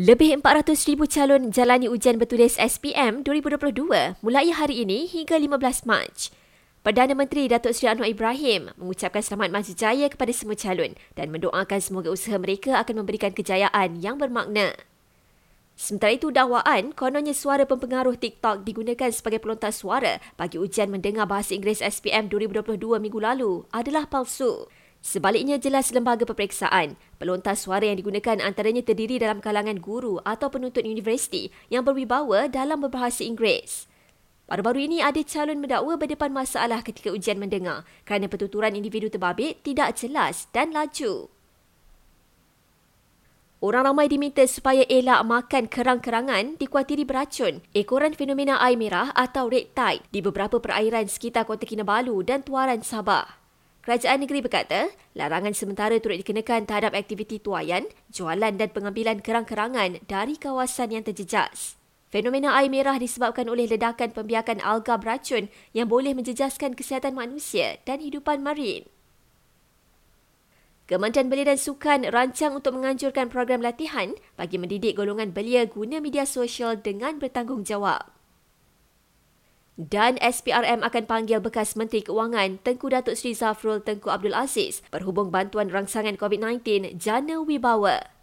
Lebih 400,000 calon jalani ujian bertulis SPM 2022 mulai hari ini hingga 15 Mac. Perdana Menteri Datuk Seri Anwar Ibrahim mengucapkan selamat maju jaya kepada semua calon dan mendoakan semoga usaha mereka akan memberikan kejayaan yang bermakna. Sementara itu, dakwaan kononnya suara pempengaruh TikTok digunakan sebagai pelontar suara bagi ujian mendengar bahasa Inggeris SPM 2022 minggu lalu adalah palsu. Sebaliknya jelas lembaga peperiksaan, pelontar suara yang digunakan antaranya terdiri dalam kalangan guru atau penuntut universiti yang berwibawa dalam berbahasa Inggeris. Baru-baru ini ada calon mendakwa berdepan masalah ketika ujian mendengar kerana pertuturan individu terbabit tidak jelas dan laju. Orang ramai diminta supaya elak makan kerang-kerangan dikuatiri beracun ekoran fenomena air merah atau red tide di beberapa perairan sekitar Kota Kinabalu dan Tuaran Sabah. Kerajaan negeri berkata, larangan sementara turut dikenakan terhadap aktiviti tuayan, jualan dan pengambilan kerang-kerangan dari kawasan yang terjejas. Fenomena air merah disebabkan oleh ledakan pembiakan alga beracun yang boleh menjejaskan kesihatan manusia dan hidupan marin. Kementerian Belia dan Sukan rancang untuk menganjurkan program latihan bagi mendidik golongan belia guna media sosial dengan bertanggungjawab. Dan SPRM akan panggil bekas Menteri Keuangan Tengku Datuk Seri Zafrul Tengku Abdul Aziz berhubung bantuan rangsangan COVID-19 Jana Wibawa.